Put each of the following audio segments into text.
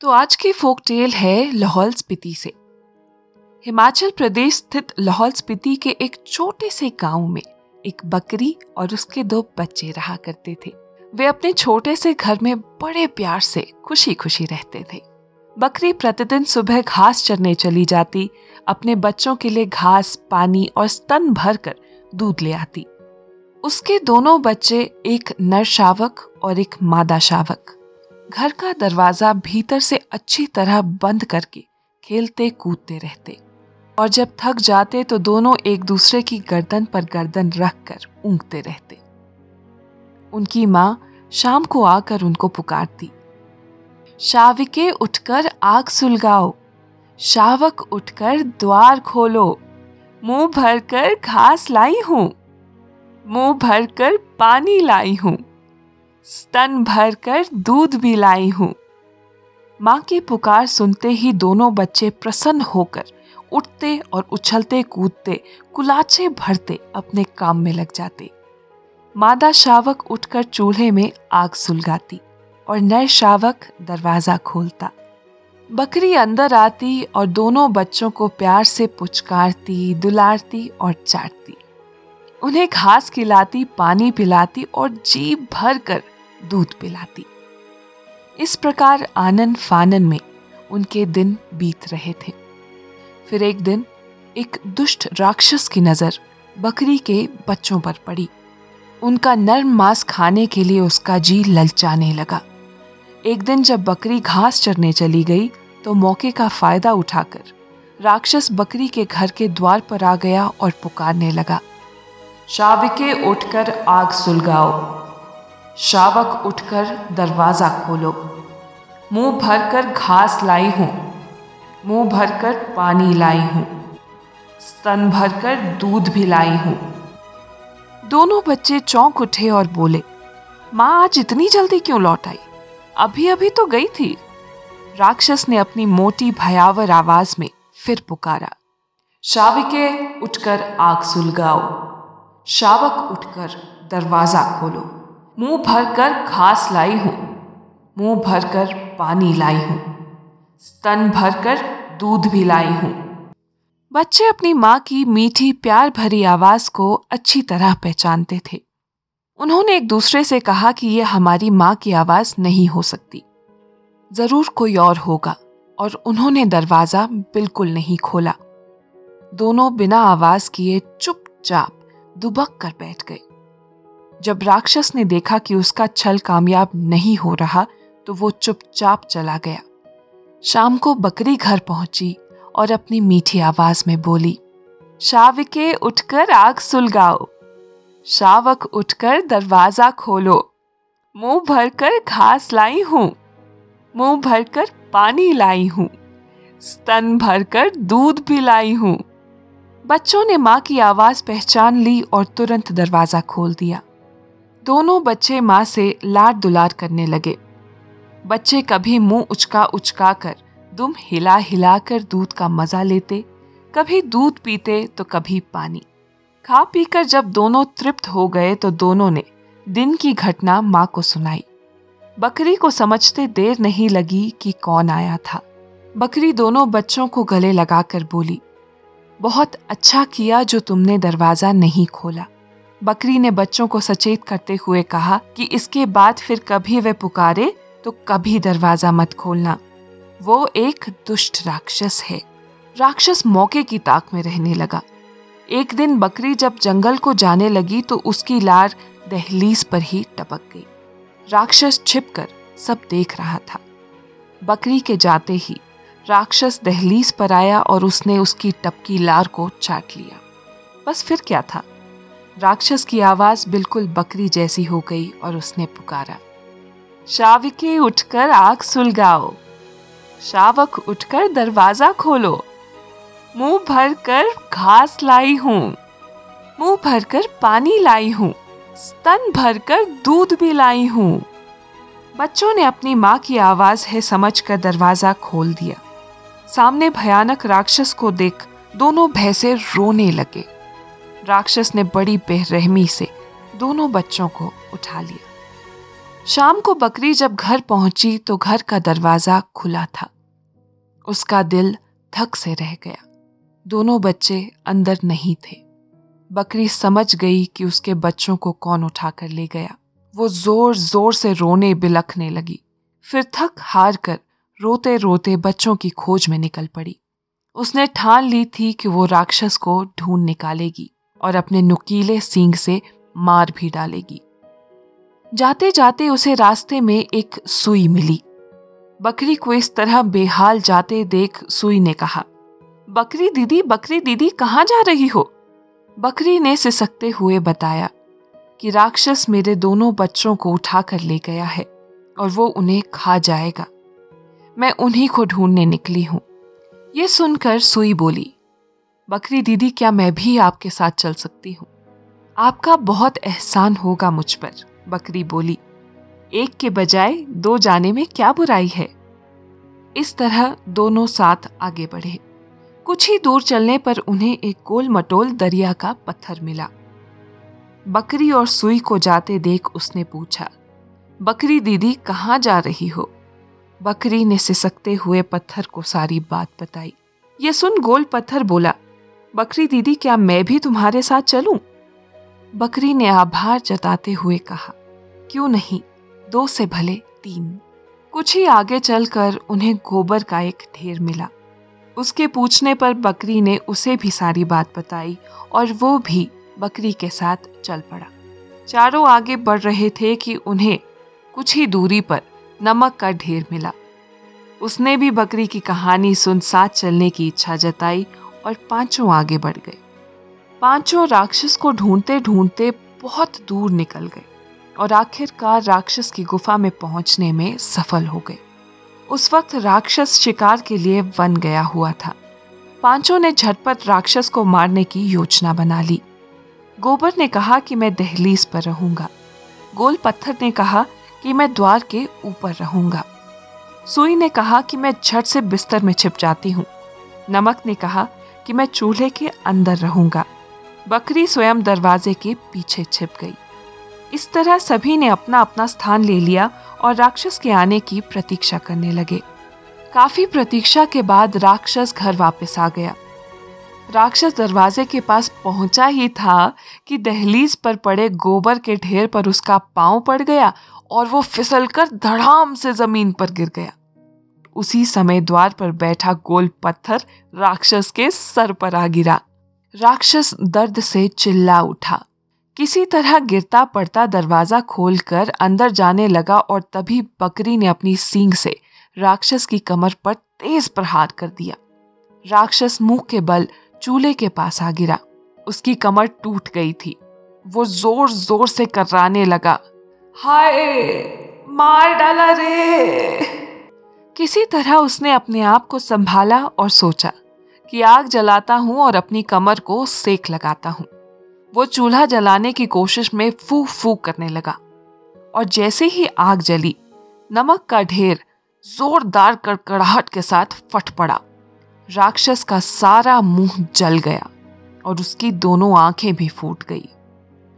तो आज की फोक टेल है लाहौल स्पीति से। हिमाचल प्रदेश स्थित लाहौल स्पीति के एक छोटे से गाँव में एक बकरी और उसके दो बच्चे रहा करते थे। वे अपने छोटे से घर में बड़े प्यार से खुशी खुशी रहते थे। बकरी प्रतिदिन सुबह घास चरने चली जाती, अपने बच्चों के लिए घास, पानी और स्तन भर कर दूध ले आती। उसके दोनों बच्चे एक नर शावक और एक मादा शावक। घर का दरवाज़ा भीतर से अच्छी तरह बंद करके खेलते, कूदते रहते और जब थक जाते तो दोनों एक दूसरे की गर्दन पर गर्दन रख कर ऊँगते रहते। उनकी माँ शाम को आकर उनको पुकारती, शाविके, उठकर आग सुलगाओ। शावक, उठकर द्वार खोलो। मुँह भरकर घास लाई हूँ। मुँह भरकर पानी लाई हूँ। स्तन भर कर दूध भी लाई हूँ। माँ की पुकार सुनते ही दोनों बच्चे प्रसन्न होकर उठते और उछलते कूदते, कुलाचे भरते अपने काम में लग जाते। मादा शावक उठकर चूल्हे में आग सुलगाती और नए शावक दरवाज़ा खोलता। बकरी अंदर आती और दोनों बच्चों को प्यार से पुचकारती, दुलारती और चाटती। उन्हें घास खिलाती, पानी पिलाती और जीप भर कर दूध पिलाती। इस प्रकार आनंद फानन में उनके दिन बीत रहे थे। फिर एक दिन एक दुष्ट राक्षस की नज़र बकरी के बच्चों पर पड़ी। उनका नर्म मांस खाने के लिए उसका जी ललचाने लगा। एक दिन जब बकरी घास चरने चली गई तो मौके का फ़ायदा उठाकर राक्षस बकरी के घर के द्वार पर आ गया और पुकारने लगा, शाविके, उठकर आग सुलगाओ। शावक उठकर दरवाज़ा खोलो। मुँह भरकर घास लाई हूँ। मुँह भरकर पानी लाई हूँ। स्तन भरकर दूध भी लाई हूँ। दोनों बच्चे चौंक उठे और बोले, माँ, आज इतनी जल्दी क्यों लौट आई? अभी अभी तो गई थी। राक्षस ने अपनी मोटी भयावर आवाज़ में फिर पुकारा, शाविके, उठकर आग सुलगाओ। शावक उठकर दरवाज़ा खोलो। मुँह भरकर घास लाई हूँ, मुँह भरकर पानी लाई हूँ, स्तन भरकर दूध भी लाई हूँ। बच्चे अपनी माँ की मीठी प्यार भरी आवाज़ को अच्छी तरह पहचानते थे। उन्होंने एक दूसरे से कहा कि यह हमारी माँ की आवाज़ नहीं हो सकती। ज़रूर कोई और होगा, और उन्होंने दरवाज़ा बिल्कुल नहीं खोला। दोनों बिना आवाज़ किए चुपचाप दुबक कर बैठ गए। जब राक्षस ने देखा कि उसका छल कामयाब नहीं हो रहा तो वो चुपचाप चला गया। शाम को बकरी घर पहुँची और अपनी मीठी आवाज़ में बोली, शाविके, उठकर आग सुलगाओ। शावक, उठकर दरवाज़ा खोलो। मुँह भरकर घास लाई हूँ। मुँह भरकर पानी लाई हूँ। स्तन भरकर दूध भी लाई हूँ। बच्चों ने माँ की आवाज़ पहचान ली और तुरंत दरवाज़ा खोल दिया। दोनों बच्चे माँ से लाड दुलार करने लगे। बच्चे कभी मुँह उचका उचका कर दुम हिला हिला कर दूध का मज़ा लेते, कभी दूध पीते तो कभी पानी। खा पीकर जब दोनों तृप्त हो गए तो दोनों ने दिन की घटना माँ को सुनाई। बकरी को समझते देर नहीं लगी कि कौन आया था। बकरी दोनों बच्चों को गले लगाकर बोली, बहुत अच्छा किया जो तुमने दरवाज़ा नहीं खोला। बकरी ने बच्चों को सचेत करते हुए कहा कि इसके बाद फिर कभी वे पुकारे तो कभी दरवाज़ा मत खोलना। वो एक दुष्ट राक्षस है। राक्षस मौके की ताक में रहने लगा। एक दिन बकरी जब जंगल को जाने लगी तो उसकी लार दहलीज पर ही टपक गई। राक्षस छिपकर सब देख रहा था। बकरी के जाते ही राक्षस दहलीज पर आया और उसने उसकी टपकी लार को चाट लिया। बस फिर क्या था? राक्षस की आवाज़ बिल्कुल बकरी जैसी हो गई और उसने पुकारा, शाविके, उठकर आग सुलगाओ। शावक, उठकर दरवाज़ा खोलो। मुँह भर कर घास लाई हूँ। मुँह भरकर पानी लाई हूँ। स्तन भर कर दूध भी लाई हूँ। बच्चों ने अपनी माँ की आवाज़ है समझ कर दरवाज़ा खोल दिया। सामने भयानक राक्षस को देख दोनों भैंसे रोने लगे। राक्षस ने बड़ी बेरहमी से दोनों बच्चों को उठा लिया। शाम को बकरी जब घर पहुँची तो घर का दरवाज़ा खुला था। उसका दिल थक से रह गया। दोनों बच्चे अंदर नहीं थे। बकरी समझ गई कि उसके बच्चों को कौन उठाकर ले गया। वो ज़ोर ज़ोर से रोने बिलखने लगी। फिर थक हार कर रोते रोते बच्चों की खोज में निकल पड़ी। उसने ठान ली थी कि वो राक्षस को ढूंढ निकालेगी। और अपने नुकीले सींग से मार भी डालेगी। जाते जाते उसे रास्ते में एक सुई मिली। बकरी को इस तरह बेहाल जाते देख सुई ने कहा, बकरी दीदी बकरी दीदी, कहाँ जा रही हो? बकरी ने सिसकते हुए बताया कि राक्षस मेरे दोनों बच्चों को उठाकर ले गया है और वो उन्हें खा जाएगा। मैं उन्हीं को ढूँढने निकली हूँ। ये सुनकर सुई बोली बकरी दीदी, क्या मैं भी आपके साथ चल सकती हूँ? आपका बहुत एहसान होगा मुझ पर, बकरी बोली। एक के बजाय दो जाने में क्या बुराई है? इस तरह दोनों साथ आगे बढ़े। कुछ ही दूर चलने पर उन्हें एक गोल मटोल दरिया का पत्थर मिला। बकरी और सुई को जाते देख उसने पूछा, बकरी दीदी, कहाँ जा रही हो? बकरी ने सिसकते हुए पत्थर को सारी बात बताई। ये सुन, गोल पत्थर बोला बकरी दीदी, क्या मैं भी तुम्हारे साथ चलूँ? बकरी ने आभार जताते हुए कहा, क्यों नहीं, दो से भले तीन। कुछ ही आगे चलकर उन्हें गोबर का एक ढेर मिला। उसके पूछने पर बकरी ने उसे भी सारी बात बताई और वो भी बकरी के साथ चल पड़ा। चारों आगे बढ़ रहे थे कि उन्हें कुछ ही दूरी पर नमक का ढेर मिला। उसने भी बकरी की कहानी सुन साथ चलने की इच्छा जताई और पाँचों आगे बढ़ गए। पाँचों राक्षस को ढूंढते ढूंढते बहुत दूर निकल गए और आखिरकार राक्षस की गुफा में पहुँचने में सफल हो गए। उस वक्त राक्षस शिकार के लिए वन गया हुआ था। पाँचों ने झटपट राक्षस को मारने की योजना बना ली। गोबर ने कहा कि मैं दहलीज पर रहूँगा। गोल पत्थर ने कहा कि मैं द्वार के ऊपर रहूँगा। सुई ने कहा कि मैं झट से बिस्तर में छिप जाती हूँ। नमक ने कहा कि मैं चूल्हे के अंदर रहूँगा। बकरी स्वयं दरवाजे के पीछे छिप गई। इस तरह सभी ने अपना अपना स्थान ले लिया और राक्षस के आने की प्रतीक्षा करने लगे। काफ़ी प्रतीक्षा के बाद राक्षस घर वापस आ गया। राक्षस दरवाजे के पास पहुँचा ही था कि दहलीज पर पड़े गोबर के ढेर पर उसका पाँव पड़ गया और वो फिसलकर धड़ाम से ज़मीन पर गिर गया। उसी समय द्वार पर बैठा गोल पत्थर राक्षस के सर पर आ गिरा। राक्षस दर्द से चिल्ला उठा। किसी तरह गिरता पड़ता दरवाज़ा खोलकर अंदर जाने लगा और तभी बकरी ने अपनी सींग से राक्षस की कमर पर तेज प्रहार कर दिया। राक्षस मुँह के बल चूल्हे के पास आ गिरा। उसकी कमर टूट गई थी। वो ज़ोर ज़ोर से कर्राने लगा। हाय, मार डाला रे! किसी तरह उसने अपने आप को संभाला और सोचा कि आग जलाता हूँ और अपनी कमर को सेक लगाता हूँ। वो चूल्हा जलाने की कोशिश में फू फू करने लगा और जैसे ही आग जली, नमक का ढेर जोरदार कड़कड़ाहट के साथ फट पड़ा। राक्षस का सारा मुँह जल गया और उसकी दोनों आँखें भी फूट गई।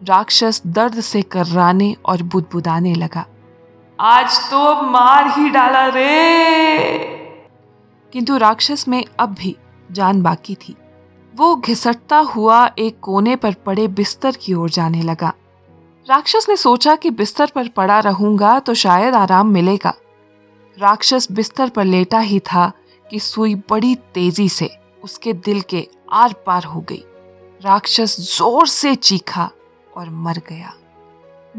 राक्षस दर्द से कर्राने और बुदबुदाने लगा। आज तो मार ही डाला रे। किंतु राक्षस में अब भी जान बाकी थी। वो घिसटता हुआ एक कोने पर पड़े बिस्तर की ओर जाने लगा। राक्षस ने सोचा कि बिस्तर पर पड़ा रहूँगा तो शायद आराम मिलेगा। राक्षस बिस्तर पर लेटा ही था कि सुई बड़ी तेज़ी से उसके दिल के आर पार हो गई। राक्षस ज़ोर से चीखा और मर गया।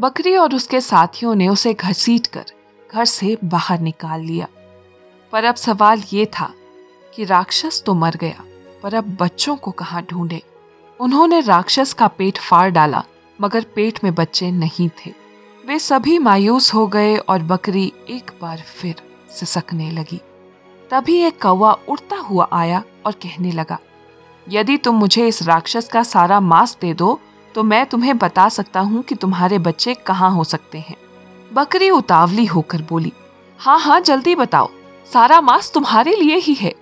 बकरी और उसके साथियों ने उसे घसीट कर घर से बाहर निकाल लिया। पर अब सवाल ये था कि राक्षस तो मर गया, पर अब बच्चों को कहाँ ढूंढे? उन्होंने राक्षस का पेट फाड़ डाला, मगर पेट में बच्चे नहीं थे। वे सभी मायूस हो गए और बकरी एक बार फिर सिसकने लगी। तभी एक कौवा उड़ता हुआ आया और कहने लगा, यदि तुम मुझे इस राक्षस का सारा मांस दे दो तो मैं तुम्हें बता सकता हूँ कि तुम्हारे बच्चे कहाँ हो सकते हैं। बकरी उतावली होकर बोली हाँ हाँ जल्दी बताओ, सारा मांस तुम्हारे लिए ही है।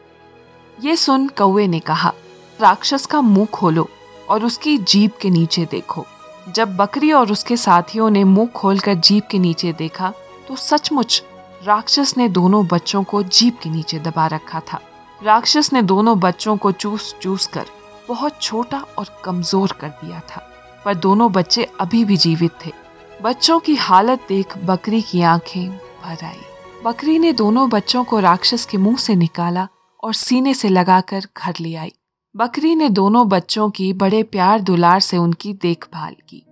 ये सुन कौए ने कहा, राक्षस का मुँह खोलो और उसकी जीप के नीचे देखो। जब बकरी और उसके साथियों ने मुँह खोलकर जीप के नीचे देखा तो सचमुच राक्षस ने दोनों बच्चों को जीप के नीचे दबा रखा था। राक्षस ने दोनों बच्चों को चूस चूस कर बहुत छोटा और कमज़ोर कर दिया था। पर दोनों बच्चे अभी भी जीवित थे। बच्चों की हालत देख बकरी की आँखें भर आई। बकरी ने दोनों बच्चों को राक्षस के मुँह से निकाला और सीने से लगाकर घर ले आई। बकरी ने दोनों बच्चों की बड़े प्यार दुलार से उनकी देखभाल की।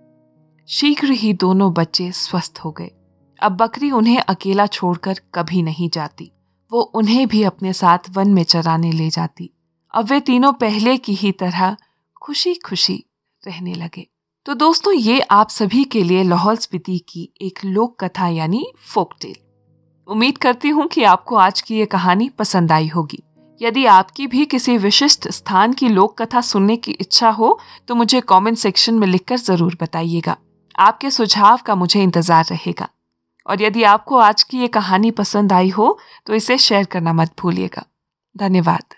शीघ्र ही दोनों बच्चे स्वस्थ हो गए। अब बकरी उन्हें अकेला छोड़कर कभी नहीं जाती। वो उन्हें भी अपने साथ वन में चराने ले जाती। अब वे तीनों पहले की ही तरह खुशी खुशी रहने लगे। तो दोस्तों, ये आप सभी के लिए लाहौल स्पीति की एक लोक कथा यानी फोक टेल उम्मीद करती हूँ कि आपको आज की ये कहानी पसंद आई होगी। यदि आपकी भी किसी विशिष्ट स्थान की लोक कथा सुनने की इच्छा हो तो मुझे कमेंट सेक्शन में लिखकर ज़रूर बताइएगा। आपके सुझाव का मुझे इंतज़ार रहेगा। और यदि आपको आज की ये कहानी पसंद आई हो तो इसे शेयर करना मत भूलिएगा। धन्यवाद।